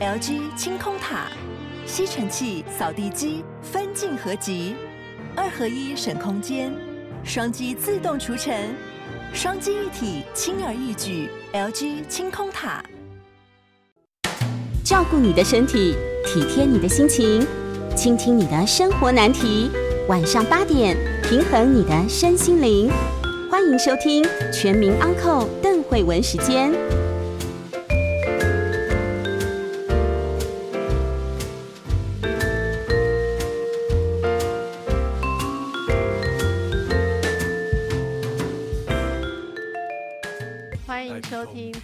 LG 清空塔，吸尘器、扫地机分镜合集，二合一省空间，双击自动除尘，双击一体轻而易举。LG 清空塔，照顾你的身体，体贴你的心情，倾听你的生活难题。晚上八点，平衡你的身心灵。欢迎收听《全民安扣邓慧文时间。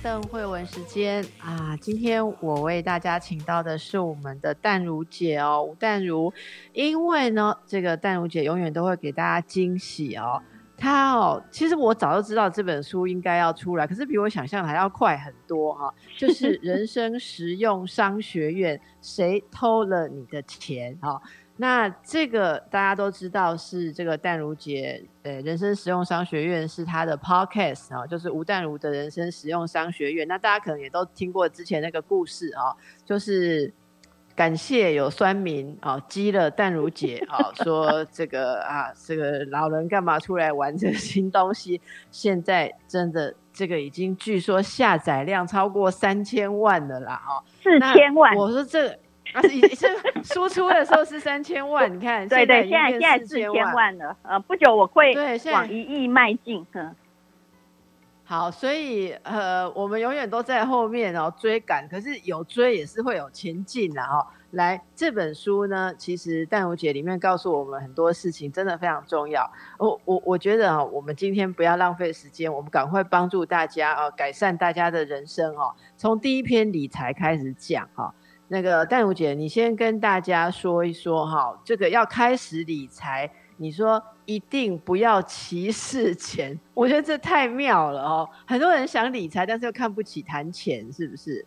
邓慧文时间啊！今天我为大家请到的是我们的淡如姐哦，吴淡如。因为呢，这个淡如姐永远都会给大家惊喜哦。她哦，其实我早就知道这本书应该要出来，可是比我想象还要快很多哈。就是 《人生实用商学院》，谁偷了你的钱哈？那这个大家都知道是这个淡如姐，呃，人生实用商学院是她的 podcast 啊，就是吴淡如的人生实用商学院。那大家可能也都听过之前那个故事啊，就是感谢有酸民啊激了淡如姐啊，说这个啊，这个老人干嘛出来玩这个新东西？现在真的这个已经据说下载量超过三千万了啦，哦，四千万。我说这。啊，是是输出的时候是三千万，你看，对对，现在现在四千万了，呃，不久我会往一亿迈进，嗯，好，所以呃，我们永远都在后面哦追赶，可是有追也是会有前进的哦。来，这本书呢，其实淡如姐里面告诉我们很多事情，真的非常重要。我我我觉得啊，我们今天不要浪费时间，我们赶快帮助大家啊，改善大家的人生哦。从第一篇理财开始讲哈。那个淡如姐，你先跟大家说一说哈，这个要开始理财，你说一定不要歧视钱，我觉得这太妙了哦。很多人想理财，但是又看不起谈钱，是不是？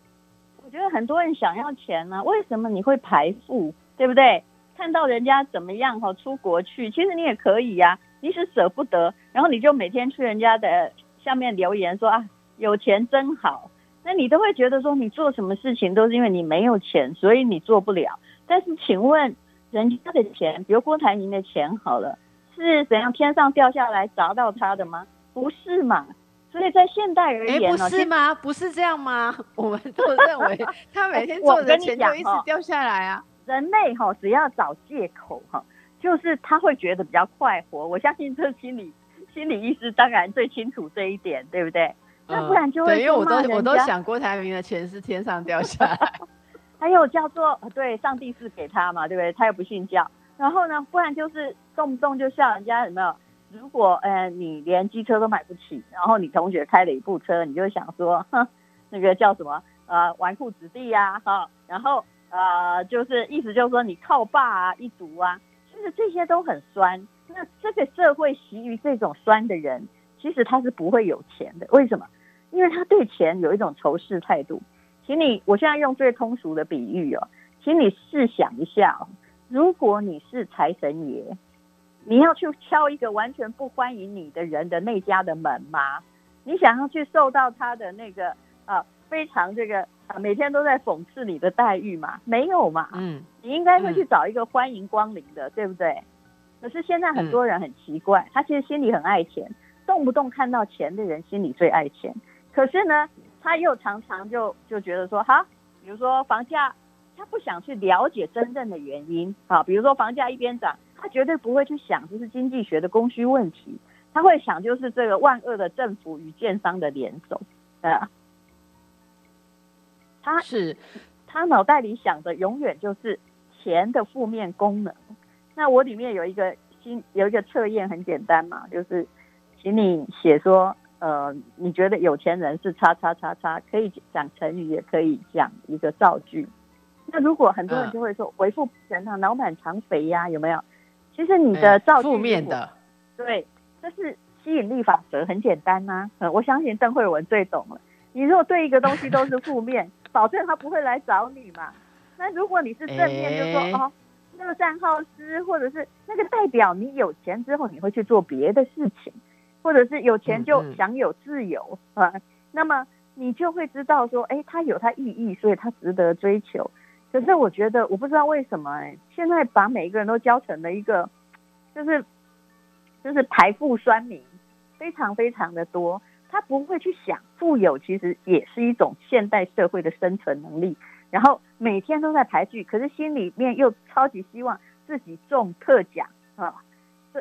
我觉得很多人想要钱呢，为什么你会排富，对不对？看到人家怎么样哈，出国去，其实你也可以呀，你是舍不得，然后你就每天去人家的下面留言说啊，有钱真好。那你都会觉得说，你做什么事情都是因为你没有钱，所以你做不了。但是，请问人家的钱，比如郭台铭的钱，好了，是怎样天上掉下来砸到他的吗？不是嘛？所以在现代而言，不是吗？不是这样吗？我们都认为 他每天做的钱就一直掉下来啊。人类哈，只要找借口哈，就是他会觉得比较快活。我相信这心理心理医师当然最清楚这一点，对不对？那不然就会对，因为我都我都想郭台铭的钱是天上掉下来，还有叫做对上帝是给他嘛，对不对？他又不信教，然后呢，不然就是动不动就笑人家有没有？如果呃你连机车都买不起，然后你同学开了一部车，你就想说，哼，那个叫什么呃纨绔子弟呀，哈，然后呃就是意思就是说你靠爸啊一族啊，其实这些都很酸。那这个社会习于这种酸的人，其实他是不会有钱的，为什么？因为他对钱有一种仇视态度，请你，我现在用最通俗的比喻哦，请你试想一下哦，如果你是财神爷，你要去敲一个完全不欢迎你的人的那家的门吗？你想要去受到他的那个呃非常这个啊每天都在讽刺你的待遇吗？没有嘛，嗯，你应该会去找一个欢迎光临的，对不对？可是现在很多人很奇怪，他其实心里很爱钱，动不动看到钱的人心里最爱钱。可是呢，他又常常就就觉得说，哈，比如说房价，他不想去了解真正的原因啊。比如说房价一边涨，他绝对不会去想就是经济学的供需问题，他会想就是这个万恶的政府与建商的联手啊。他是他脑袋里想的永远就是钱的负面功能。那我里面有一个新有一个测验很简单嘛，就是请你写说。呃，你觉得有钱人是叉叉叉叉，可以讲成语，也可以讲一个造句。那如果很多人就会说为富人啊，脑满肠肥呀，有没有？其实你的造句负面的，对，这是吸引力法则，很简单呐。呃，我相信邓慧文最懂了。你如果对一个东西都是负面，保证他不会来找你嘛。那如果你是正面，就说哦，乐善好施，或者是那个代表你有钱之后，你会去做别的事情。或者是有钱就享有自由啊，那么你就会知道说，哎，它有它意义，所以它值得追求。可是我觉得，我不知道为什么，哎，现在把每一个人都教成了一个，就是就是排富酸民，非常非常的多。他不会去想，富有其实也是一种现代社会的生存能力。然后每天都在排剧，可是心里面又超级希望自己中特奖啊，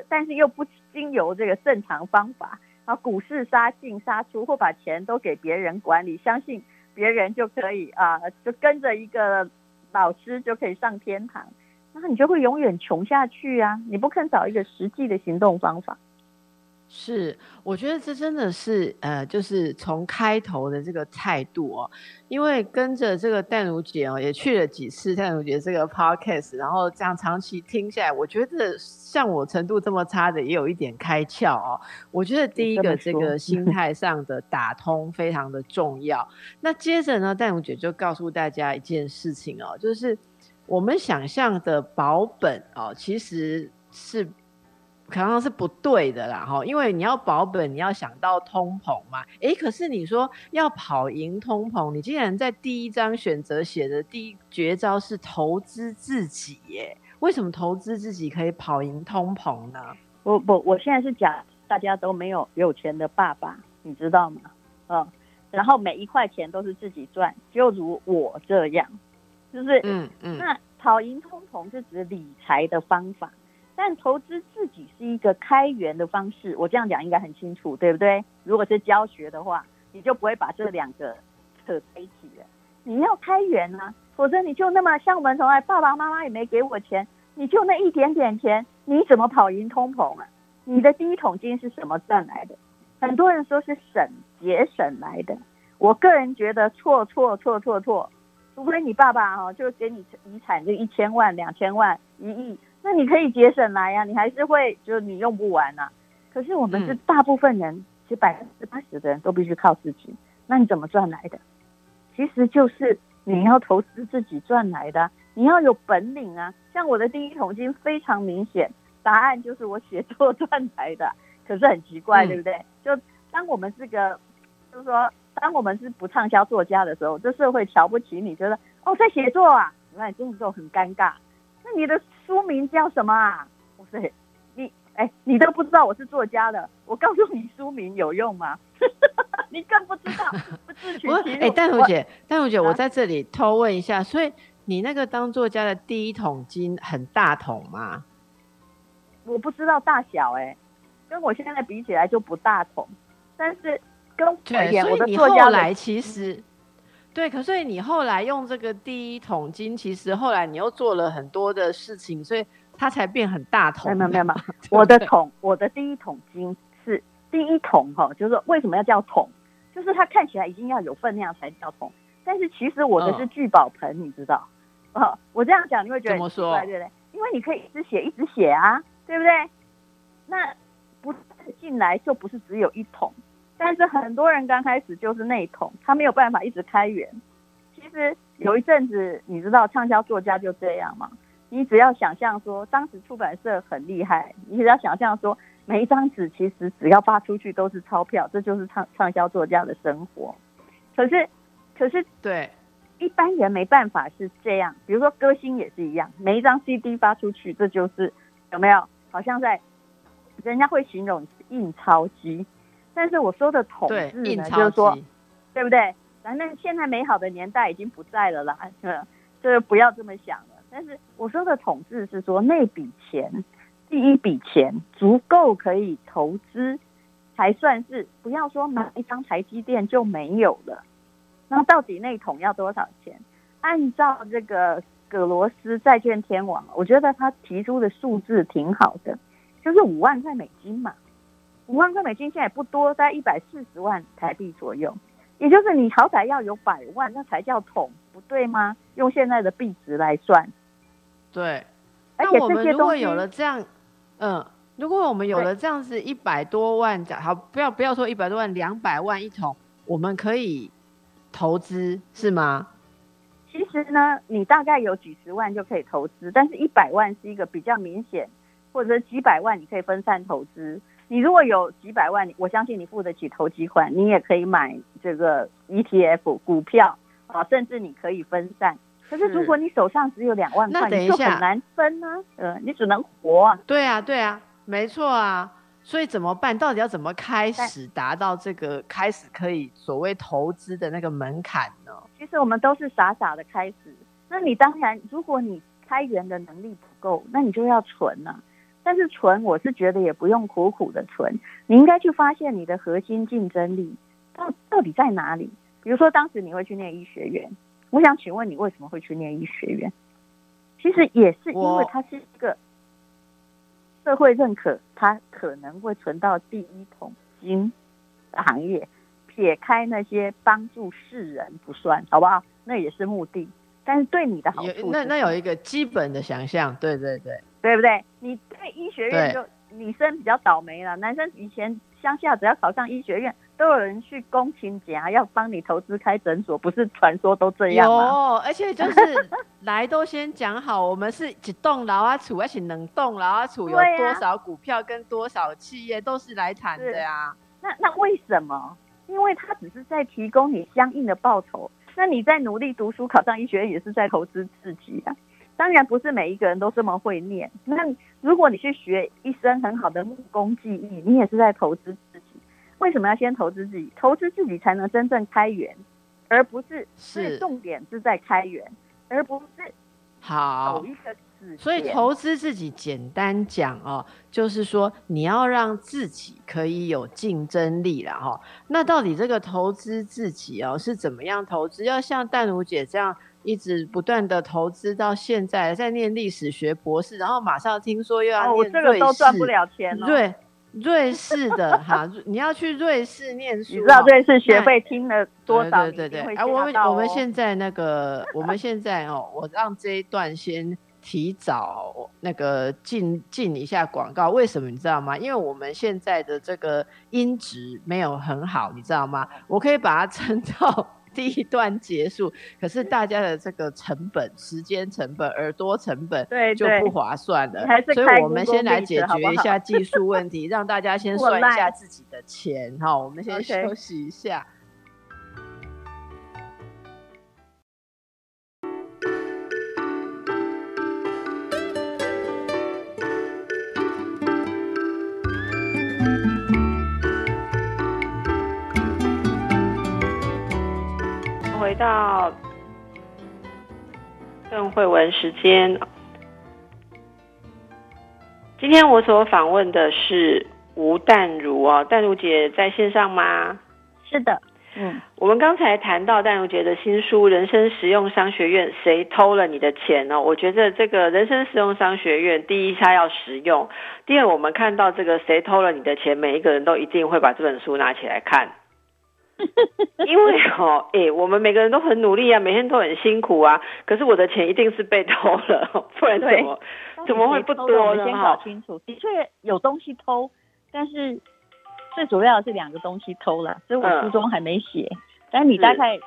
但是又不经由这个正常方法啊，股市杀进杀出，或把钱都给别人管理，相信别人就可以啊，就跟着一个。老师就可以上天堂，那你就会永远穷下去啊！你不肯找一个实际的行动方法。是，我觉得这真的是呃，就是从开头的这个态度哦，因为跟着这个淡如姐哦，也去了几次淡如姐这个 podcast，然后这样长期听下来，我觉得像我程度这么差的，也有一点开窍哦。我觉得第一个这个心态上的打通非常的重要。那接着呢，淡如姐就告诉大家一件事情哦，就是我们想象的保本哦，其实是。可能是不对的啦，哈，因为你要保本，你要想到通膨嘛，诶，可是你说要跑赢通膨，你竟然在第一章选择写的第一绝招是投资自己，耶？为什么投资自己可以跑赢通膨呢？我我，我现在是讲大家都没有有钱的爸爸，你知道吗？嗯，然后每一块钱都是自己赚，就如我这样，就是嗯嗯，那跑赢通膨是指理财的方法。但投资自己是一个开源的方式，我这样讲应该很清楚，对不对？如果是教学的话，你就不会把这两个扯在一起了。你要开源啊，否则你就那么像我们从来爸爸妈妈也没给我钱，你就那一点点钱，你怎么跑赢通膨啊？你的第一桶金是什么赚来的？很多人说是省节省来的，我个人觉得错错错错错，除非你爸爸哈就给你遗产就一千万、两千万、一亿。那你可以节省来呀，你还是会就是你用不完呐。可是我们是大部分人，其实百分之八十的人都必须靠自己。那你怎么赚来的？其实就是你要投资自己赚来的，你要有本领啊。像我的第一桶金非常明显，答案就是我写作赚来的。可是很奇怪，对不对？就当我们是个，就是说，当我们是不畅销作家的时候，这社会瞧不起你，觉得哦在写作啊，那这种时候很尴尬。那你的书名叫什么啊？哇塞，你哎，你都不知道我是作家的，我告诉你书名有用吗？你更不知道，不自取其辱。哎，淡如姐，淡如姐，我在这里偷问一下，所以你那个当作家的第一桶金很大桶吗？我不知道大小，哎，跟我现在比起来就不大桶，但是跟对，所以你后来其实。对，可是你后来用这个第一桶金，其实后来你又做了很多的事情，所以它才变很大桶。没有没有没有，我的桶，我的第一桶金是第一桶哈，就是为什么要叫桶？就是它看起来一定要有分量才叫桶，但是其实我的是聚宝盆，你知道？哦，我这样讲你会觉得怎么说？对不对？因为你可以一直写一直写啊，对不对？那不进来就不是只有一桶。但是很多人刚开始就是内桶，他没有办法一直开源。其实有一阵子，你知道畅销作家就这样嘛？你只要想象说，当时出版社很厉害，你只要想象说，每一张纸其实只要发出去都是钞票，这就是畅畅销作家的生活。可是，可是对一般人没办法是这样。比如说歌星也是一样，每一张 CD 发出去，这就是有没有？好像在人家会形容印钞机。但是我说的统治呢，就是说，对不对？反正现在美好的年代已经不在了啦，就是不要这么想了。但是我说的统治是说，那笔钱，第一笔钱足够可以投资，才算是不要说买一张台积电就没有了。那到底那桶要多少钱？按照这个葛罗斯债券天王，我觉得他提出的数字挺好的，就是五万块美金嘛。五万块美金现在也不多，在一百四十万台币左右，也就是你好歹要有百万，那才叫桶，不对吗？用现在的币值来算，对。而且我们如果有了这样，嗯，如果我们有了这样子一百多万，好，不要不要说一百多万，两百万一桶，我们可以投资是吗？其实呢，你大概有几十万就可以投资，但是一百万是一个比较明显，或者几百万你可以分散投资。你如果有几百万，我相信你付得起投机款，你也可以买这个 ETF 股票啊，甚至你可以分散。可是如果你手上只有两万块，你就很难分啊，呃，你只能活啊。对啊，对啊，没错啊。所以怎么办？到底要怎么开始达到这个开始可以所谓投资的那个门槛呢？其实我们都是傻傻的开始。那你当然，如果你开源的能力不够，那你就要存啊。但是存，我是觉得也不用苦苦的存，你应该去发现你的核心竞争力到到底在哪里。比如说，当时你会去念医学院，我想请问你为什么会去念医学院？其实也是因为它是一个。社会认可它可能会存到第一桶金的行业，撇开那些帮助世人不算，好不好？那也是目的，但是对你的好处，那那有一个基本的想象，对对对，对不对？你对医学院就女生比较倒霉了，男生以前乡下只要考上医学院。都有人去工勤夹，要帮你投资开诊所，不是传说都这样吗？有，而且就是 来都先讲好，我们是几栋楼啊，处而且能栋楼啊，处有多少股票跟多少企业都是来谈的呀。那那为什么？因为他只是在提供你相应的报酬。那你在努力读书，考上医学院也是在投资自己啊。当然不是每一个人都这么会念。那如果你去学一身很好的木工技艺，你也是在投资自己。为什么要先投资自己？投资自己才能真正开源，而不是是重点是在开源，而不是好一个所以投资自己，简单讲哦，就是说你要让自己可以有竞争力了哈。那到底这个投资自己哦是怎么样投资？要像淡如姐这样一直不断的投资到现在，在念历史学博士，然后马上听说又要念这个都赚不了钱哦。对。瑞士的哈，你要去瑞士念书，你知道瑞士学费听了多少？对对对，哎，我们我们现在那个，我们现在哦，我让这一段先提早那个进进一下广告，为什么你知道吗？因为我们现在的这个音质没有很好，你知道吗？我可以把它撑到。第一段结束，可是大家的这个成本、时间成本、耳朵成本，对就不划算了。所以我们先来解决一下技术问题，让大家先算一下自己的钱。哈，我们先休息一下。慧文时间，今天我所访问的是吴淡如哦，淡如姐在线上吗？是的，嗯，我们刚才谈到淡如姐的新书《人生实用商学院》，谁偷了你的钱呢？我觉得这个人生实用商学院，第一它要实用，第二我们看到这个谁偷了你的钱，每一个人都一定会把这本书拿起来看。因为哦，哎，我们每个人都很努力啊，每天都很辛苦啊。可是我的钱一定是被偷了，不然怎么怎么会不多呢？先搞清楚，的确有东西偷，但是最主要的是两个东西偷了，所以我书中还没写。但你大概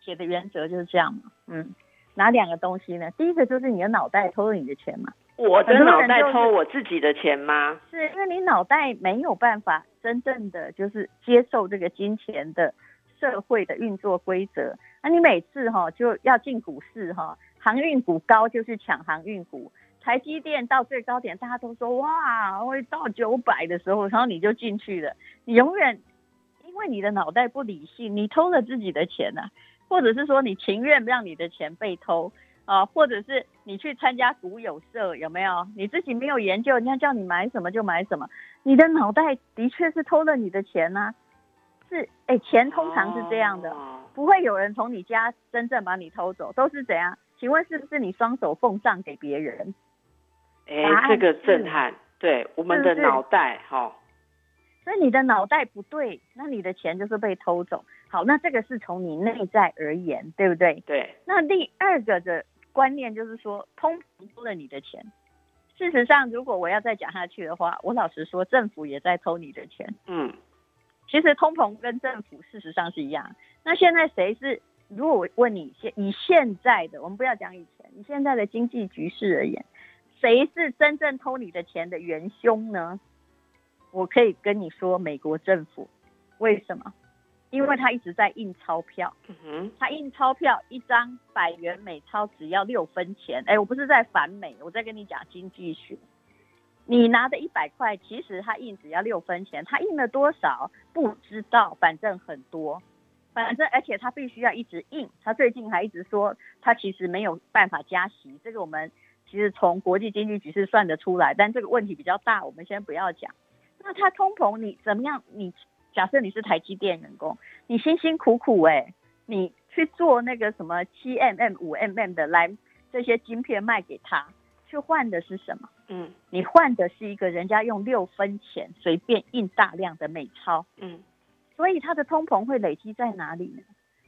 写的原则就是这样嘛？嗯，哪两个东西呢？第一个就是你的脑袋偷了你的钱嘛。我的脑袋偷我自己的钱吗？是因为你脑袋没有办法真正的就是接受这个金钱的社会的运作规则。那你每次哈就要进股市哈，航运股高就是抢航运股，台积电到最高点，大家都说哇会到九百的时候，然后你就进去了。你永远因为你的脑袋不理性，你偷了自己的钱呐，或者是说你情愿让你的钱被偷。啊，或者是你去参加股友社，有没有？你自己没有研究，人家叫你买什么就买什么，你的脑袋的确是偷了你的钱呐。是，哎，钱通常是这样的，不会有人从你家真正把你偷走，都是怎样？请问是不是你双手奉上给别人？哎，这个震撼，对我们的脑袋，哈。所以你的脑袋不对，那你的钱就是被偷走。好，那这个是从你内在而言，对不对？对。那第二个的。观念就是说，通膨偷了你的钱。事实上，如果我要再讲下去的话，我老实说，政府也在偷你的钱。嗯，其实通膨跟政府事实上是一样。那现在谁是？如果我问你，现以现在的，我们不要讲以前，以现在的经济局势而言，谁是真正偷你的钱的元凶呢？我可以跟你说，美国政府为什么？因为他一直在印钞票，嗯，他印钞票一张百元美钞只要六分钱。哎，我不是在反美，我在跟你讲经济学。你拿的一百块，其实他印只要六分钱，他印了多少不知道，反正很多，反正而且他必须要一直印。他最近还一直说，他其实没有办法加息。这个我们其实从国际经济局势算得出来，但这个问题比较大，我们先不要讲。那他通膨，你怎么样？你？假设你是台积电员工，你辛辛苦苦哎，你去做那个什么七 mm、五 mm 的来这些晶片卖给他，去换的是什么？嗯，你换的是一个人家用六分钱随便印大量的美钞，嗯，所以它的通膨会累积在哪里呢？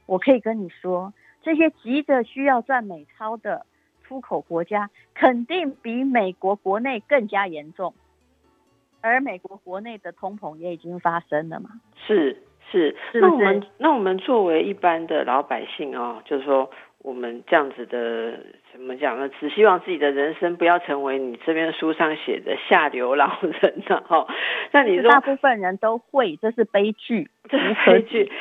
我可以跟你说，这些急着需要赚美钞的出口国家，肯定比美国国内更加严重。而美国国内的通膨也已经发生了嘛？是是，那我们那我们作为一般的老百姓啊，就是说我们这样子的怎么讲呢？只希望自己的人生不要成为你这边书上写的下流老人了哈。那你说大部分人都会，这是悲剧，这是悲剧。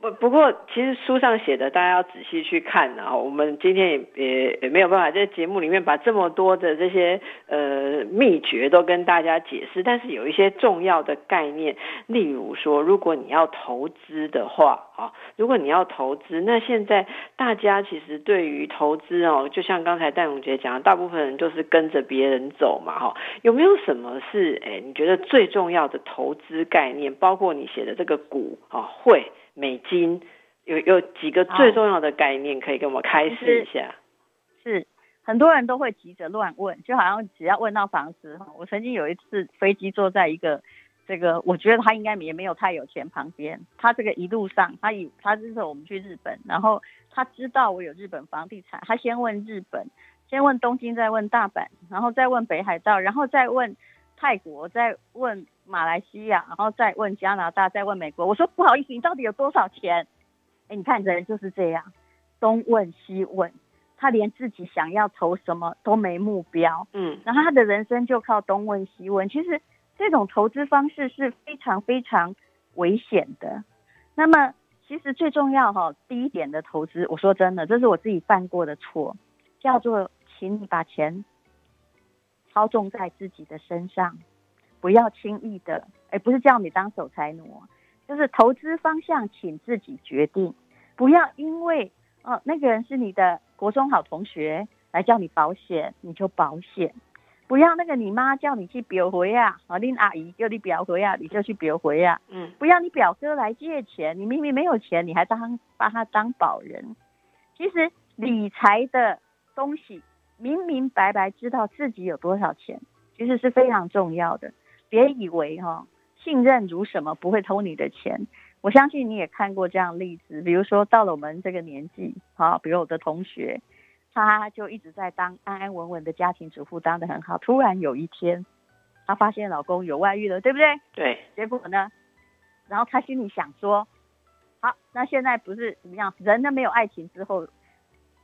不不过，其实书上写的，大家要仔细去看啊。我们今天也也也没有办法在节目里面把这么多的这些呃秘诀都跟大家解释，但是有一些重要的概念，例如说，如果你要投资的话啊，如果你要投资，那现在大家其实对于投资哦，就像刚才戴永杰讲的，大部分人都是跟着别人走嘛哈。有没有什么是哎你觉得最重要的投资概念？包括你写的这个股啊汇。美金有有几个最重要的概念可以跟我们开示一下？是很多人都会急着乱问，就好像只要问到房子哈。我曾经有一次飞机坐在一个这个，我觉得他应该也没有太有钱旁边，他这个一路上他以他就是我们去日本，然后他知道我有日本房地产，他先问日本，先问东京，再问大阪，然后再问北海道，然后再问泰国，再问。马来西亚，然后再问加拿大，再问美国。我说不好意思，你到底有多少钱？哎，你看人就是这样，东问西问，他连自己想要投什么都没目标。嗯，然后他的人生就靠东问西问。其实这种投资方式是非常非常危险的。那么，其实最重要哈，第一点的投资，我说真的，这是我自己犯过的错，叫做请你把钱操纵在自己的身上。不要轻易的，哎，不是叫你当守财奴，就是投资方向，请自己决定。不要因为哦，那个人是你的国中好同学来叫你保险，你就保险。不要那个你妈叫你去表回啊，啊，令阿姨叫你表回啊，你就去表回啊。嗯，不要你表哥来借钱，你明明没有钱，你还当把他当保人。其实理财的东西，明明白白知道自己有多少钱，其实是非常重要的。别以为哈信任如什么不会偷你的钱，我相信你也看过这样例子，比如说到了我们这个年纪，啊，比如我的同学，他就一直在当安安稳稳的家庭主妇，当得很好。突然有一天，她发现老公有外遇了，对不对？对。结果呢？然后她心里想说，好，那现在不是怎么样？人呢没有爱情之后，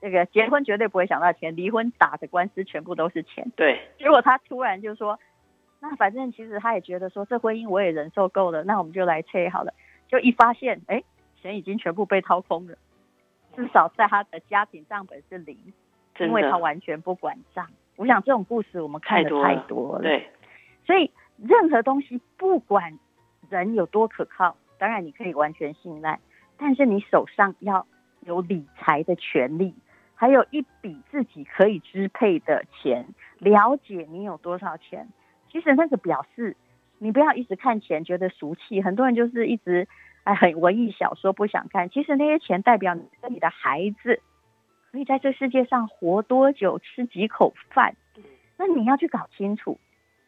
那个结婚绝对不会想到钱，离婚打的官司全部都是钱。对。结果她突然就说。那反正其实她也觉得说这婚姻我也忍受够了，那我们就来拆好了。就一发现，哎，钱已经全部被掏空了，至少在她的家庭账本是零，因为他完全不管账。我想这种故事我们看的太多了。对，所以任何东西不管人有多可靠，当然你可以完全信赖，但是你手上要有理财的权利，还有一笔自己可以支配的钱，了解你有多少钱。其实那个表示，你不要一直看钱觉得俗气。很多人就是一直哎很文艺小说不想看。其实那些钱代表你跟你的孩子可以在这世界上活多久，吃几口饭。那你要去搞清楚。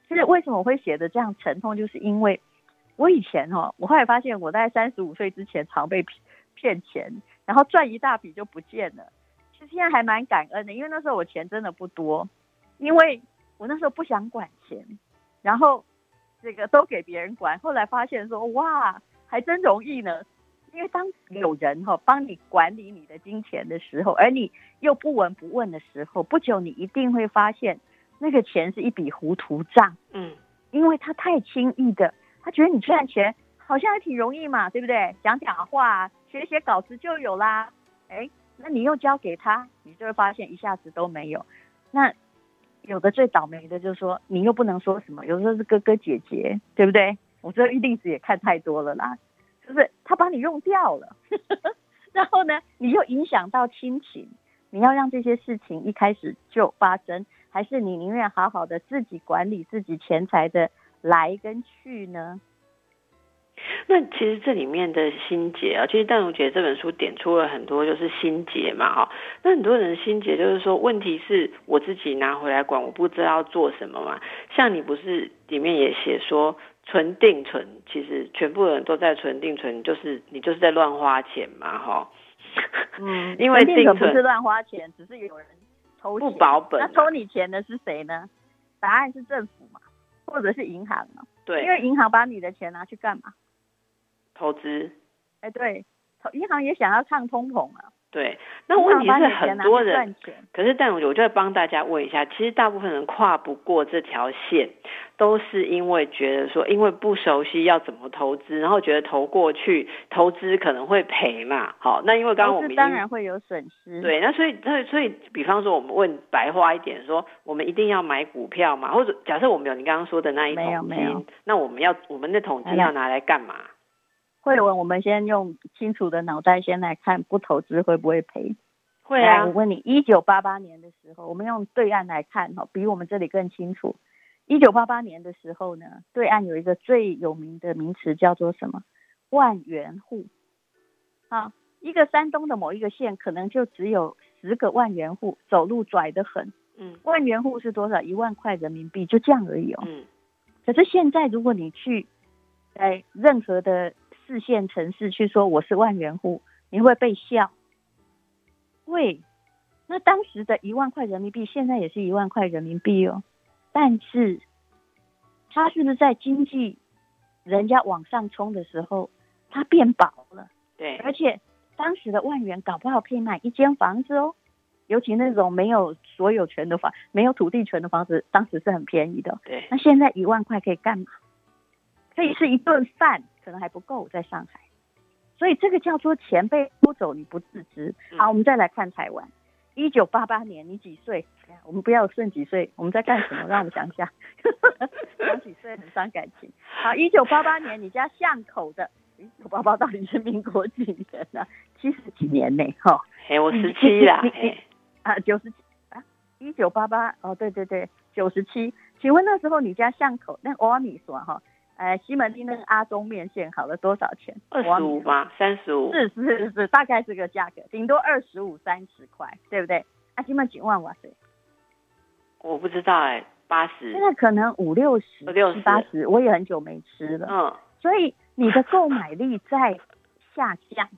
就是为什么我会写的这样沉痛，就是因为我以前哦，我后来发现我在三十五岁之前常被骗骗钱，然后赚一大笔就不见了。其实现在还蛮感恩的，因为那时候我钱真的不多，因为我那时候不想管钱。然后，这个都给别人管。后来发现说，哇，还真容易呢。因为当有人哈帮你管理你的金钱的时候，而你又不闻不问的时候，不久你一定会发现，那个钱是一笔糊涂账。嗯，因为他太轻易的他觉得你赚钱好像还挺容易嘛，对不对？讲讲话，写写稿子就有啦。哎，那你又交给他，你就会发现一下子都没有。那有的最倒霉的就是说，你又不能说什么，有时候是哥哥姐姐，对不对？我这例子也看太多了啦，就是他把你用掉了，然后呢，你又影响到亲情。你要让这些事情一开始就发生，还是你宁愿好好的自己管理自己钱财的来跟去呢？那其实这里面的心结啊，其实淡如姐这本书点出了很多就是心结嘛，哈。那很多人心结就是说，问题是我自己拿回来管，我不知道做什么嘛。像你不是里面也写说，存定存，其实全部人都在存定存，就是你就是在乱花钱嘛，哈。嗯，因为定存不是乱花钱，只是有人偷不保本。那偷你钱的是谁呢？答案是政府嘛，或者是银行嘛？对，因为银行把你的钱拿去干嘛？投资。哎，对，银行也想要抗通膨啊。对，那问题是很多人，可是但我就要帮大家问一下，其实大部分人跨不过这条线，都是因为觉得说，因为不熟悉要怎么投资，然后觉得投过去投资可能会赔嘛。好，那因为刚刚我们当然会有损失。对，那所以所以所以，比方说我们问白话一点，说我们一定要买股票嘛？或者假设我们有你刚刚说的那一桶金，那我们要我们那桶金要拿来干嘛？慧文，我们先用清楚的脑袋先来看，不投资会不会赔？会啊。我问你，一九八八年的时候，我们用对岸来看哈，比我们这里更清楚。一九八八年的时候呢，对岸有一个最有名的名词叫做什么？万元户。啊，一个山东的某一个县可能就只有十个万元户，走路拽得很。嗯。万元户是多少？一万块人民币，就这样而已哦。嗯。可是现在，如果你去在任何的四线城市去说我是万元户，你会被笑。喂，那当时的一万块人民币，现在也是一万块人民币哦。但是，它是不是在经济人家往上冲的时候，它变薄了？对。而且当时的万元搞不好可以买一间房子哦，尤其那种没有所有权的房、没有土地权的房子，当时是很便宜的。对。那现在一万块可以干嘛？可以吃一顿饭。可能还不够，在上海，所以这个叫做钱被偷走，你不自知。好，我们再来看台湾，一九八八年，你几岁？我们不要顺几岁，我们在干什么？让我们想一下，讲几岁很伤感情。好，一九八八年，你家巷口的，一九八八到底是民国几年呢？七十几年呢？哈，哎，我十七啦，啊，九十七啊，一九八八，哦，对对对，九十七。请问那时候你家巷口那欧米说哈？哎，西门町那个阿中面线好了多少钱？二十五吗？三十五？是是是，大概这个价格，顶多二十五、三十块，对不对？啊，西门几万哇塞！我不知道哎，八十。现在可能五六十、六十八十，我也很久没吃了。嗯。所以你的购买力在下降。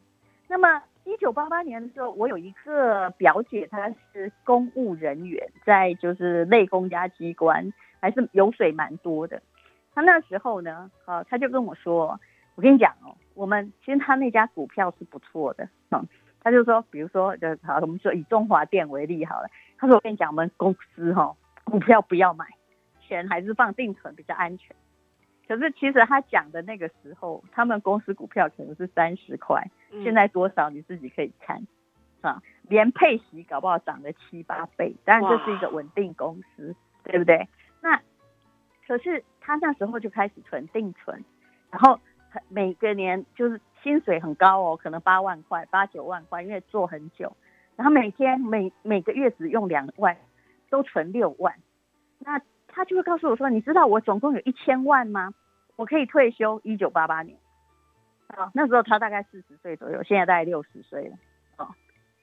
那么一九八八年的时候，我有一个表姐，她是公务人员，在就是内公家机关，还是油水蛮多的。他那时候呢，啊，他就跟我说：“我跟你讲哦，我们其实他那家股票是不错的，嗯，他就说，比如说，就好，我们说以中华电为例好了。他说我跟你讲，我们公司哈，股票不要买，钱还是放定存比较安全。可是其实他讲的那个时候，他们公司股票可能是三十块，现在多少你自己可以看，啊，连配息搞不好涨了七八倍。当然这是一个稳定公司，对不对？那。”可是他那时候就开始存定存，然后每个年就是薪水很高哦，可能八万块、八九万块，因为做很久，然后每天每每个月只用两万，都存六万。那他就会告诉我说：“你知道我总共有一千万吗？我可以退休。”一九八八年，啊，那时候他大概四十岁左右，现在大概六十岁了。哦，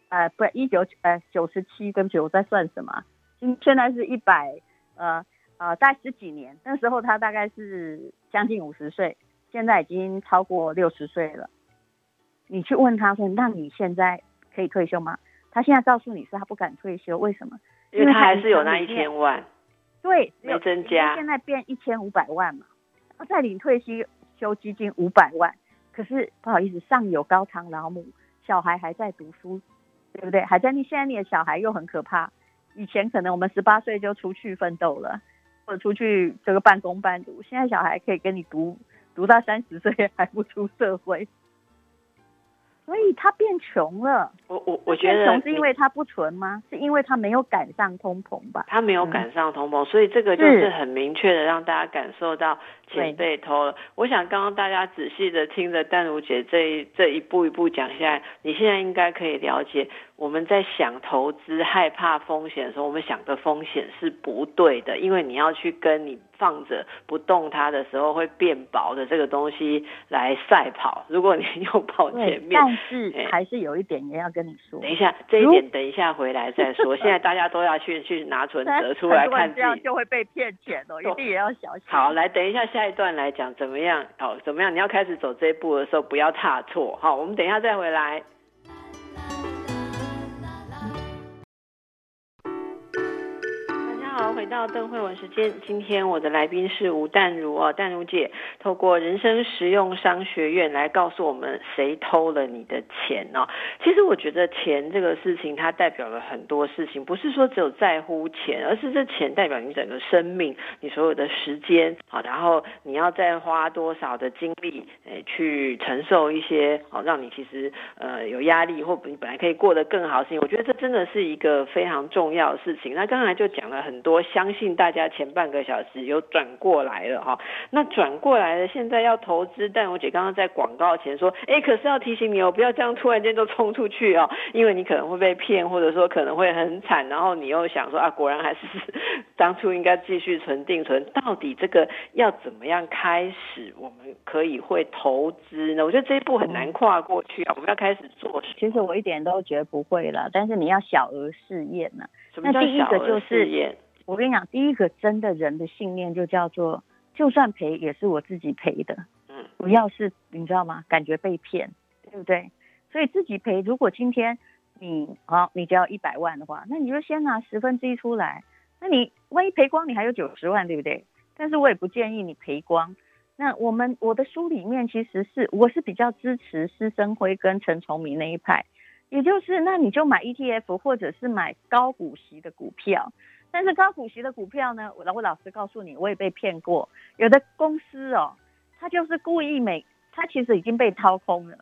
呃，不，一九呃九十七，对不起，我在算什么？现在是一百呃。啊，大概十几年，那时候他大概是将近五十岁，现在已经超过六十岁了。你去问他说：“那你现在可以退休吗？”他现在告诉你是他不敢退休，为什么？因为他还是有那一千万，对，没增加。现在变一千五百万嘛，再领退休休基金五百万，可是不好意思，上有高堂老母，小孩还在读书，对不对？还在你现在你的小孩又很可怕，以前可能我们十八岁就出去奋斗了。或者出去这个半工半读，现在小孩可以跟你读读到三十岁还不出社会，所以他变穷了。我我我觉得变穷是因为他不存吗？是因为他没有赶上通膨吧？他没有赶上通膨，所以这个就是是很明确的让大家感受到钱被偷了。我想刚刚大家仔细的听着淡如姐这一这一步一步讲下来，你现在应该可以了解，我们在想投资、害怕风险的时候，我们想的风险是不对的，因为你要去跟你放着不动它的时候会变薄的这个东西来赛跑。如果你又跑前，面，但是哎还是有一点也要跟你说等，一下，这一点等一下回来再说。现在大家都要去去拿存折出来看自己。就会被骗钱哦，一定也要小心。好，来，等一下下一段来讲怎么样？好，怎么样？你要开始走这一步的时候，不要踏错。好，我们等一下再回来。回到邓慧文时间。今天我的来宾是吴淡如哦，淡如姐透过人生实用商学院来告诉我们谁偷了你的钱哦。其实我觉得钱这个事情，它代表了很多事情，不是说只有在乎钱，而是这钱代表你整个生命，你所有的时间好，然后你要再花多少的精力，诶，去承受一些好让你其实呃有压力，或你本来可以过得更好的事情。我觉得这真的是一个非常重要的事情。那刚才就讲了很多，相信大家前半个小时有转过来了哈。那转过来了，现在要投资，但我姐刚刚在广告前说，哎，可是要提醒你哦，不要这样突然间就冲出去哦，因为你可能会被骗，或者说可能会很惨，然后你又想说啊，果然还是当初应该继续存定存，到底这个要怎么样开始，我们可以会投资呢？我觉得这一步很难跨过去啊，我们要开始做其实我一点都觉得不会了，但是你要小额试验呢、什么叫小额试验？我跟你讲，第一个真的人的信念就叫做，就算赔也是我自己赔的，嗯，不要是你知道吗？感觉被骗，对不对？所以自己赔，如果今天你好，你只要一百万的话，那你就先拿十分之一出来，那你万一赔光，你还有九十万，对不对？但是我也不建议你赔光。那我们我的书里面其实是我是比较支持施生辉跟陈崇明那一派，也就是那你就买 ETF 或者是买高股息的股票。但是高股息的股票呢，我我老实告诉你，我也被骗过。有的公司哦，它就是故意每，它其实已经被掏空了，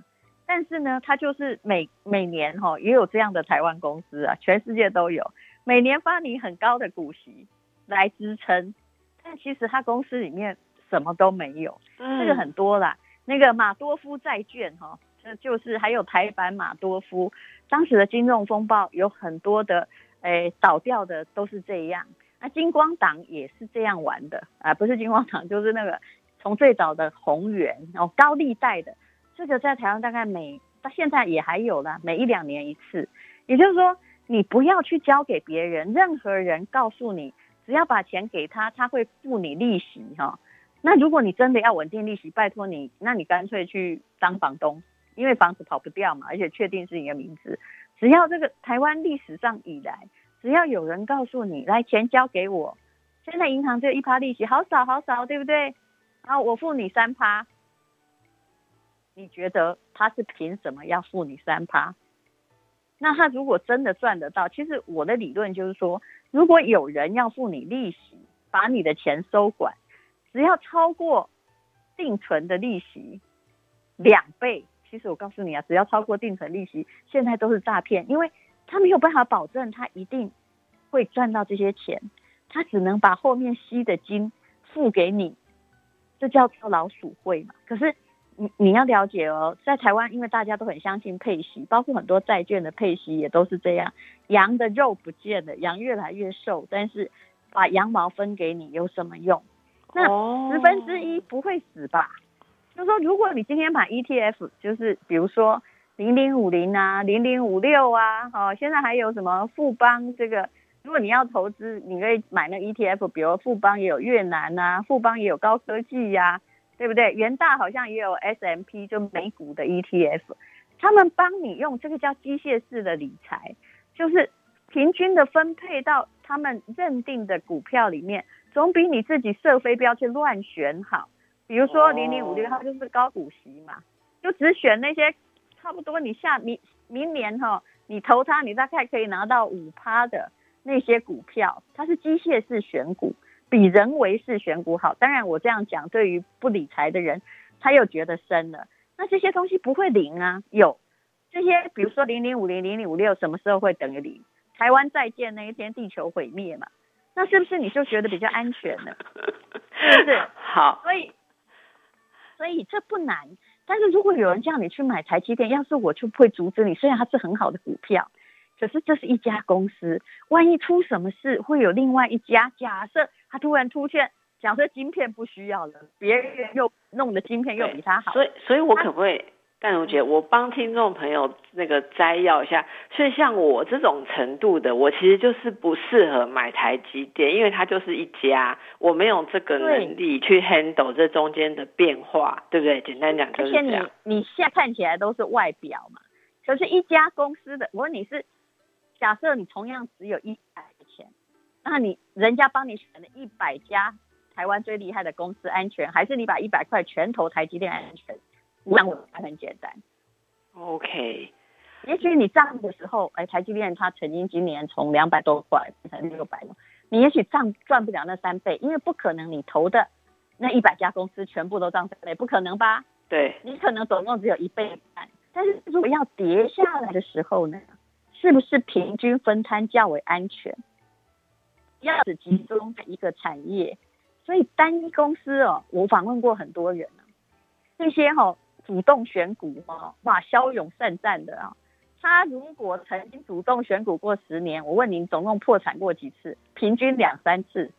但是呢，它就是每每年哈、哦、也有这样的台湾公司啊，全世界都有，每年发你很高的股息来支撑，但其实它公司里面什么都没有，这个嗯很多啦。那个马多夫债券哈、这就是还有台版马多夫，当时的金融风暴有很多的，诶倒掉的都是这样。那金光党也是这样玩的啊，不是金光党，就是那个从最早的宏源哦高利贷的，这个在台湾大概每到现在也还有啦，每一两年一次。也就是说，你不要去交给别人，任何人告诉你，只要把钱给他，他会付你利息哈、那如果你真的要稳定利息，拜托你，那你干脆去当房东，因为房子跑不掉嘛，而且确定是你的名字。只要这个台湾历史上以来，只要有人告诉你，来钱交给我，现在银行只有一趴利息，好少好少，对不对？然后我付你三趴，你觉得他是凭什么要付你三趴？那他如果真的赚得到，其实我的理论就是说，如果有人要付你利息，把你的钱收管，只要超过定存的利息两倍，其实我告诉你啊，只要超过定存利息，现在都是诈骗，因为他没有办法保证他一定会赚到这些钱，他只能把后面吸的金付给你，这叫做老鼠会嘛。可是你你要了解哦，在台湾，因为大家都很相信配息，包括很多债券的配息也都是这样，羊的肉不见了，羊越来越瘦，但是把羊毛分给你有什么用？那哦十分之一不会死吧？就是说，如果你今天买 ETF，就是比如说零零五零啊、零零五六啊，哦，现在还有什么富邦这个，如果你要投资，你可以买那 ETF，比如富邦也有越南啊，富邦也有高科技呀、对不对？元大好像也有 SMP，就美股的 ETF，他们帮你用这个叫机械式的理财，就是平均的分配到他们认定的股票里面，总比你自己设飞镖去乱选好。比如说哦零零五六，它就是高股息嘛，就只选那些差不多你下明明年哈、你投它，你大概可以拿到五趴的那些股票，它是机械式选股，比人为式选股好。当然我这样讲，对于不理财的人他又觉得深了。那这些东西不会零啊，有这些，比如说零零五零零零五六，什么时候会等于零？台湾再见那一天，地球毁灭嘛？那是不是你就觉得比较安全呢？是不是？好，所以所以这不难。但是如果有人叫你去买台积电，要是我就不会阻止你。虽然它是很好的股票，可是这是一家公司，万一出什么事，会有另外一家。假设它突然出现，假设晶片不需要了，别人又弄的晶片又比它好，所以，所以我可不可以？淡如姐，我帮听众朋友那个摘要一下，所以像我这种程度的，我其实就是不适合买台积电，因为它就是一家，我没有这个能力去 handle 这中间的变化，对不对？简单讲就是这样。而且你你现在看起来都是外表嘛，可是一家公司的，我问你是，假设你同样只有一百块钱，那你人家帮你选了一百家台湾最厉害的公司安全，还是你把一百块全投台积电安全？那我还很简单，OK。也许你涨的时候，哎，台积电它曾经今年从两百多块变成六百了，你也许涨赚不了那三倍，因为不可能你投的那一百家公司全部都涨三倍，不可能吧？对，你可能总共只有一倍半。但是如果要跌下来的时候呢，是不是平均分摊较为安全？要只集中在一个产业，所以单一公司哦，我访问过很多人啊，这些哈。主动选股哦，哇，骁勇善战的啊！他如果曾经主动选股过十年，我问您，总共破产过几次？平均两三次。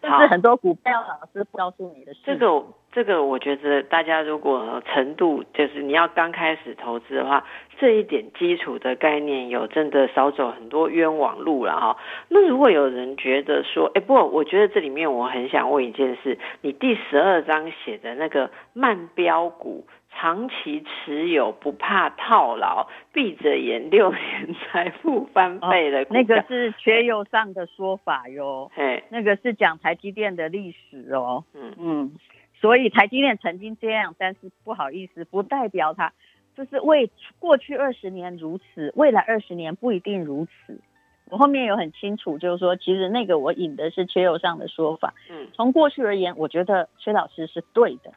这是很多股票老师不告诉你的事。这个，这个，我觉得大家如果程度就是你要刚开始投资的话，这一点基础的概念有，真的少走很多冤枉路了哈。那如果有人觉得说，哎，不过，我觉得这里面我很想问一件事，你第十二章写的那个慢标股。长期持有不怕套牢，闭着眼六年财富翻倍的，那个是学友上的说法哟。嘿，那个是讲台积电的历史哦。嗯嗯，所以台积电曾经这样，但是不好意思，不代表它就是为过去二十年如此，未来二十年不一定如此。我后面有很清楚，就是说，其实那个我引的是缺友上的说法。嗯，从过去而言，我觉得薛老师是对的。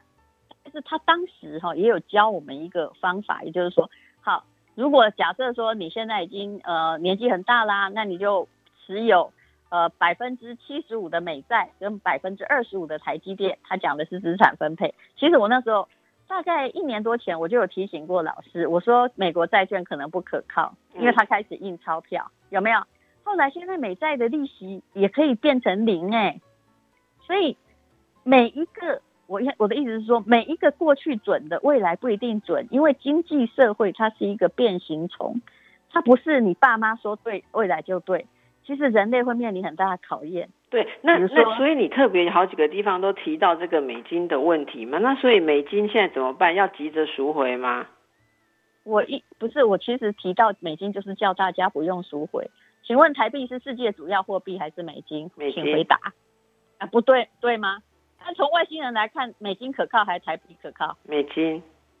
但是他当时哈也有教我们一个方法，也就是说，好，如果假设说你现在已经呃年纪很大啦，那你就持有呃百分之七十五的美债跟百分之二十五的台积电。他讲的是资产分配。其实我那时候大概一年多前我就有提醒过老师，我说美国债券可能不可靠，因为他开始印钞票，有没有？后来现在美债的利息也可以变成零哎，所以每一个。我我的意思是说，每一个过去准的，未来不一定准，因为经济社会它是一个变形虫，它不是你爸妈说对，未来就对。其实人类会面临很大的考验。对，那那所以你特别好几个地方都提到这个美金的问题嘛？那所以美金现在怎么办？要急着赎回吗？我一不是，我其实提到美金就是叫大家不用赎回。请问台币是世界主要货币还是美金？请回答。啊，不对，对吗？那从外星人来看，美金可靠还是台币可靠？美金。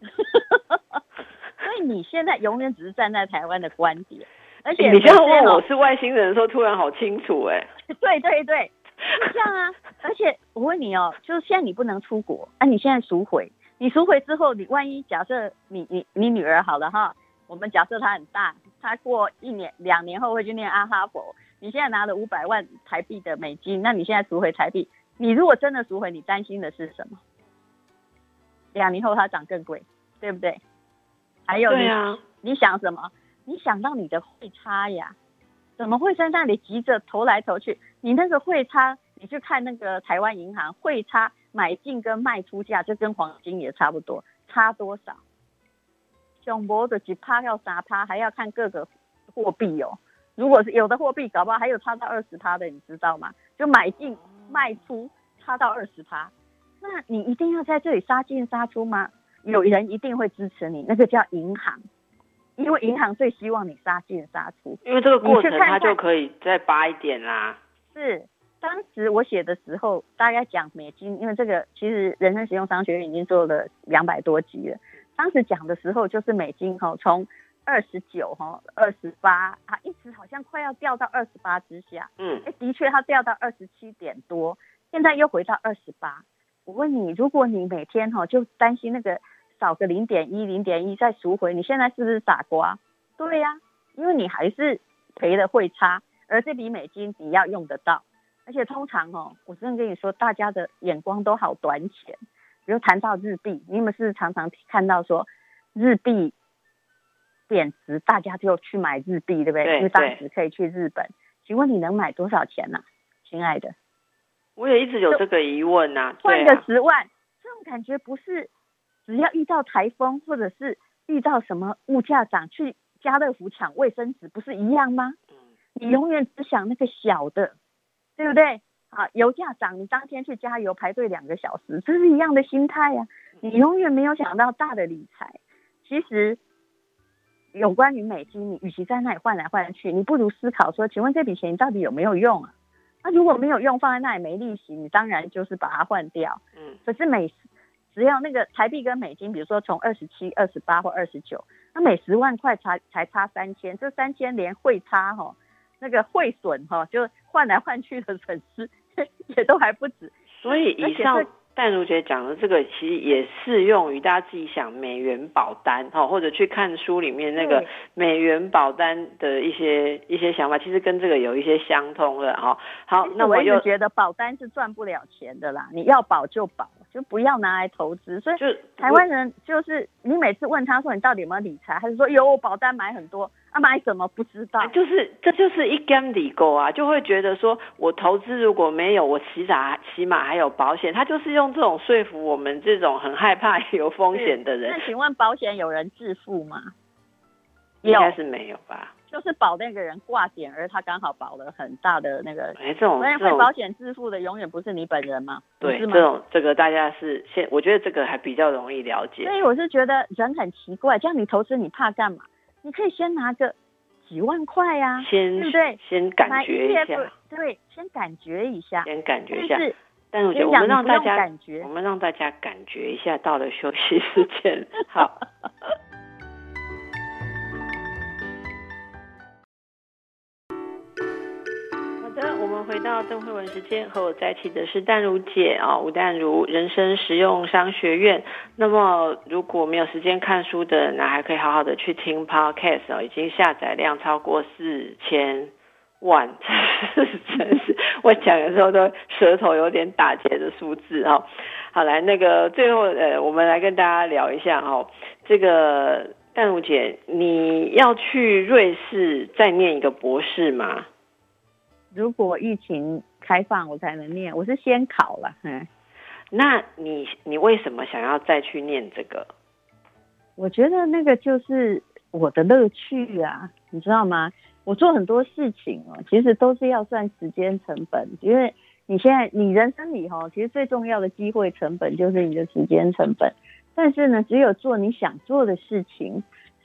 所以你现在永远只是站在台湾的观点，而且你这样问我是外星人的时候，突然好清楚 哎。对对对，这样啊。而且我问你哦，就是现在你不能出国，啊，你现在赎回，你赎回之后，你万一假设你你你女儿好了哈，我们假设她很大，她过一年两年后会去念阿哈佛，你现在拿了五百万台币的美金，那你现在赎回台币？你如果真的赎回，你担心的是什么？两年后它涨更贵，对不对？还有你，你想什么？你想到你的汇差呀？怎么会在那里急着投来投去？你那个汇差，你去看那个台湾银行汇差买进跟卖出价，就跟黄金也差不多，差多少？熊博的几趴要三趴，还要看各个货币哦。如果是有的货币，搞不好还有差到二十趴的，你知道吗？就买进。卖出差到二十趴，那你一定要在这里杀进杀出吗？有人一定会支持你，那个叫银行，因为银行最希望你杀进杀出，因为这个过程它就可以再扒一点啦。是，当时我写的时候，大概讲美金，因为这个其实人生实用商学院已经做了两百多集了。当时讲的时候就是美金哈，从二十九哈，二十八啊，一直好像快要掉到二十八之下。嗯，哎，的确它掉到二十七点多，现在又回到二十八。我问你，如果你每天哈就担心那个少个零点一、零点一再赎回，你现在是不是傻瓜？对呀，因为你还是赔了汇差，而这笔美金你要用得到，而且通常哦，我真的跟你说，大家的眼光都好短浅。比如谈到日币，你们是常常看到说日币贬值，大家就去买日币，对不对？因为当时可以去日本。请问你能买多少钱呢，亲爱的？我也一直有这个疑问呐。换个十万，这种感觉不是只要遇到台风，或者是遇到什么物价涨，去家乐福抢卫生纸，不是一样吗？你永远只想那个小的，对不对？啊，油价涨，你当天去加油排队两个小时，这是一样的心态呀。你永远没有想到大的理财。其实有关于美金，你与其在那里换来换去，你不如思考说，请问这笔钱你到底有没有用啊？那如果没有用，放在那里没利息，你当然就是把它换掉。嗯。可是每只要那个台币跟美金，比如说从二十七、二十八或二十九，那每十万块才才差三千，这三千连汇差哈，那个汇损哈，就换来换去的损失。也都还不止，所以以上淡如姐讲的这个，其实也适用于大家自己想美元保单哈，或者去看书里面那个美元保单的一些一些想法，其实跟这个有一些相通的哈。好，那我又觉得保单是赚不了钱的啦，你要保就保。就不要拿来投资，所以就台湾人就是你每次问他说你到底有没有理财，还是说有保单买很多，啊买什么不知道，就是这就是一根理沟啊，就会觉得说我投资如果没有，我起码起码还有保险，他就是用这种说服我们这种很害怕有风险的人。那请问保险有人致富吗？应该是没有吧。就是保那个人挂点，而他刚好保了很大的那个。哎，这种会保险致富的永远不是你本人吗？对，这种这个大家是现，我觉得这个还比较容易了解。所以我是觉得人很奇怪，这样你投资你怕干嘛？你可以先拿个几万块呀，先对不对？先感觉一下，对，先感觉一下，先感觉一下。但是我觉得我们让大家，我们让大家感觉一下，到了休息时间，好。到邓慧文时间，和我在一起的是淡如姐啊，吴淡如人生实用商学院。那么如果没有时间看书的，那还可以好好的去听 podcast 哦，已经下载量超过四千万，真是我讲的时候都舌头有点打结的数字哦。好，来那个最后呃，我们来跟大家聊一下哦，这个淡如姐，你要去瑞士再念一个博士吗？如果疫情开放，我才能念。我是先考了，嗯。那你你为什么想要再去念这个？我觉得那个就是我的乐趣啊，你知道吗？我做很多事情哦，其实都是要算时间成本，因为你现在你人生里哈，其实最重要的机会成本就是你的时间成本。但是呢，只有做你想做的事情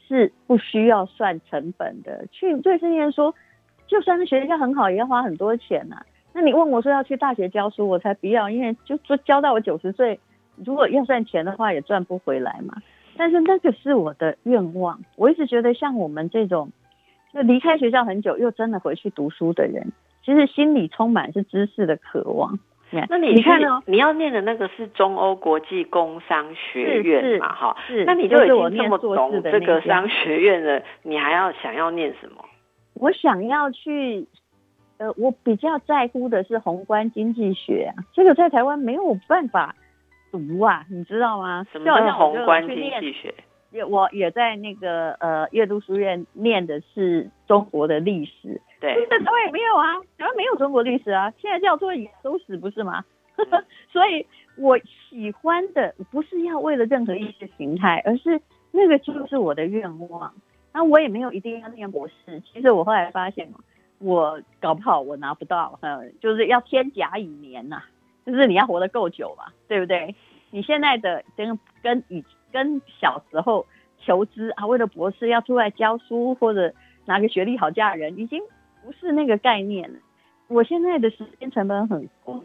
是不需要算成本的。去对盛念说。就算是学校很好，也要花很多钱呐。那你问我说要去大学教书，我才不要，因为就说教到我九十岁，如果要算钱的话，也赚不回来嘛。但是那个是我的愿望，我一直觉得像我们这种就离开学校很久，又真的回去读书的人，其实心里充满是知识的渴望。那你看哦，你要念的那个是中欧国际工商学院嘛？哈，那你就已经这么懂这个商学院了，你还要想要念什么？我想要去，呃，我比较在乎的是宏观经济学啊，这个在台湾没有办法读啊，你知道吗？什么叫宏观经济学？也我也在那个呃阅读书院念的是中国的历史，对，在台湾也没有啊，台湾没有中国历史啊，现在叫做亚洲史不是吗？所以我喜欢的不是要为了任何意识形态，而是那个就是我的愿望。那我也没有一定要念博士，其实我后来发现，我搞不好我拿不到，呃，就是要天甲乙年呐，就是你要活得够久嘛，对不对？你现在的跟跟以跟小时候求知啊，为了博士要出来教书或者拿个学历好嫁人，已经不是那个概念了。我现在的时间成本很贵，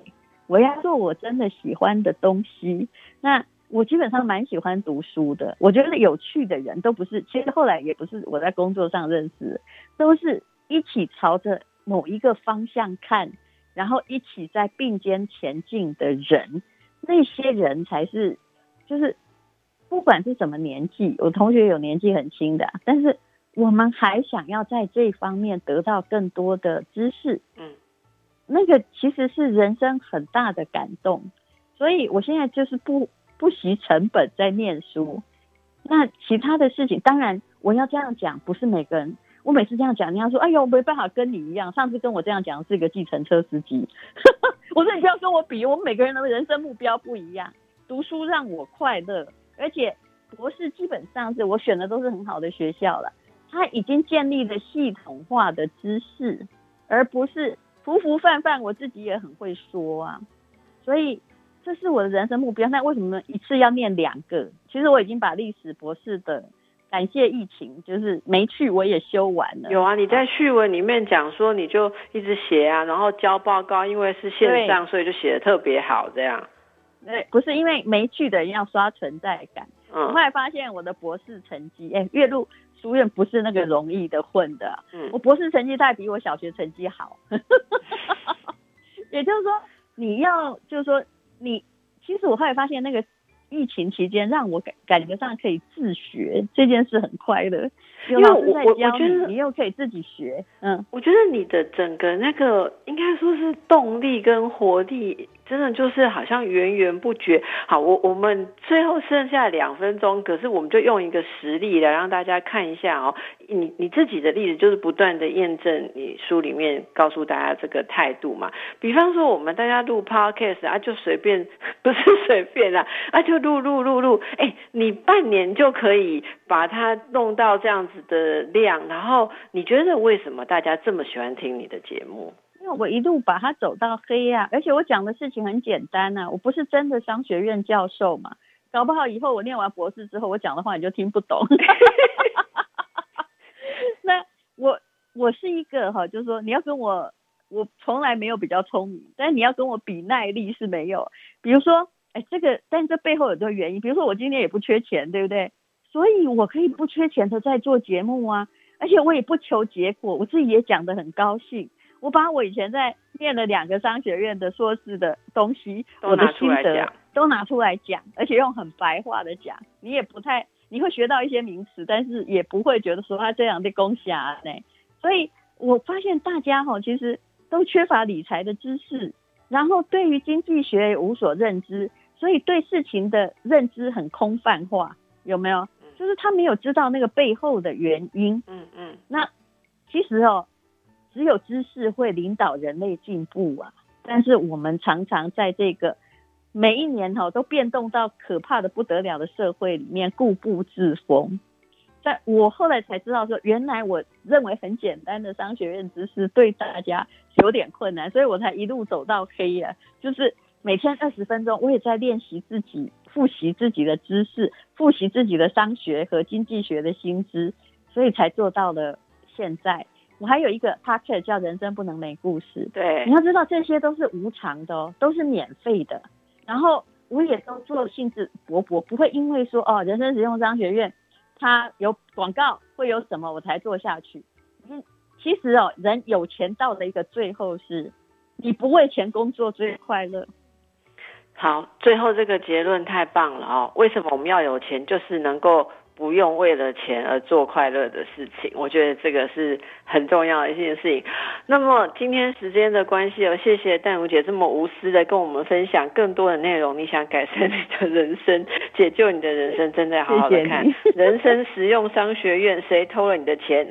我要做我真的喜欢的东西，那。我基本上蛮喜欢读书的，我觉得有趣的人都不是，其实后来也不是我在工作上认识，都是一起朝着某一个方向看，然后一起在并肩前进的人。那些人才是，就是不管是什么年纪，我同学有年纪很轻的，但是我们还想要在这方面得到更多的知识，嗯，那个其实是人生很大的感动，所以我现在就是不不惜成本在念书。那其他的事情，当然我要这样讲，不是每个人。我每次这样讲，人家说：“哎呦，没办法跟你一样。”上次跟我这样讲是一个计程车司机，我说：“你不要跟我比，我们每个人的人生目标不一样。读书让我快乐，而且博士基本上是我选的都是很好的学校了。他已经建立了系统化的知识，而不是浮浮泛泛。我自己也很会说啊，所以这是我的人生目标。那为什么一次要念两个？其实我已经把历史博士的。感谢疫情，就是没去我也修完了。有啊，你在序文里面讲说，你就一直写啊，然后交报告，因为是线上，所以就写的特别好，这样。对，不是因为没去的人要刷存在感。嗯。我后来发现我的博士成绩，哎，岳麓书院不是那个容易的混的。嗯。我博士成绩大概比我小学成绩好。也就是说，你要就是说你，其实我后来发现那个。疫情期间，让我感感觉上可以自学这件事很快乐，因为我我我觉得你又可以自己学，嗯，我觉得你的整个那个应该说是动力跟活力。真的就是好像源源不绝。好，我我们最后剩下两分钟，可是我们就用一个实例来让大家看一下哦。你你自己的例子就是不断的验证你书里面告诉大家这个态度嘛。比方说我们大家录 podcast 啊，就随便 不是随便啦，啊就录录录录，哎，你半年就可以把它弄到这样子的量，然后你觉得为什么大家这么喜欢听你的节目？因为我一路把它走到黑呀，而且我讲的事情很简单呐，我不是真的商学院教授嘛，搞不好以后我念完博士之后，我讲的话你就听不懂。那我我是一个哈，就是说你要跟我，我从来没有比较聪明，但你要跟我比耐力是没有。比如说，哎，这个，但这背后有个原因，比如说我今天也不缺钱，对不对？所以我可以不缺钱的在做节目啊，而且我也不求结果，我自己也讲得很高兴。我把我以前在念了两个商学院的硕士的东西，我的心得都拿出来讲，而且用很白话的讲，你也不太你会学到一些名词，但是也不会觉得说他这样的功啊呢。所以我发现大家哈其实都缺乏理财的知识，然后对于经济学无所认知，所以对事情的认知很空泛化，有没有？就是他没有知道那个背后的原因。嗯嗯。那其实哦。只有知识会领导人类进步啊！但是我们常常在这个每一年哈都变动到可怕的不得了的社会里面固步自封。但我后来才知道说，原来我认为很简单的商学院知识对大家有点困难，所以我才一路走到黑啊！就是每天二十分钟，我也在练习自己复习自己的知识，复习自己的商学和经济学的薪资，所以才做到了现在。我还有一个 p o c a s t 叫《人生不能没故事》，对，你要知道这些都是无偿的哦，都是免费的。然后我也都做兴致勃勃，不会因为说哦，人生实用商学院它有广告会有什么我才做下去。嗯，其实哦，人有钱到的一个最后是，你不为钱工作最快乐。好，最后这个结论太棒了哦！为什么我们要有钱？就是能够。不用为了钱而做快乐的事情，我觉得这个是很重要的一件事情。那么今天时间的关系哦，谢谢淡如姐这么无私的跟我们分享更多的内容。你想改善你的人生，解救你的人生，真的好好的看《人生实用商学院》，谁偷了你的钱？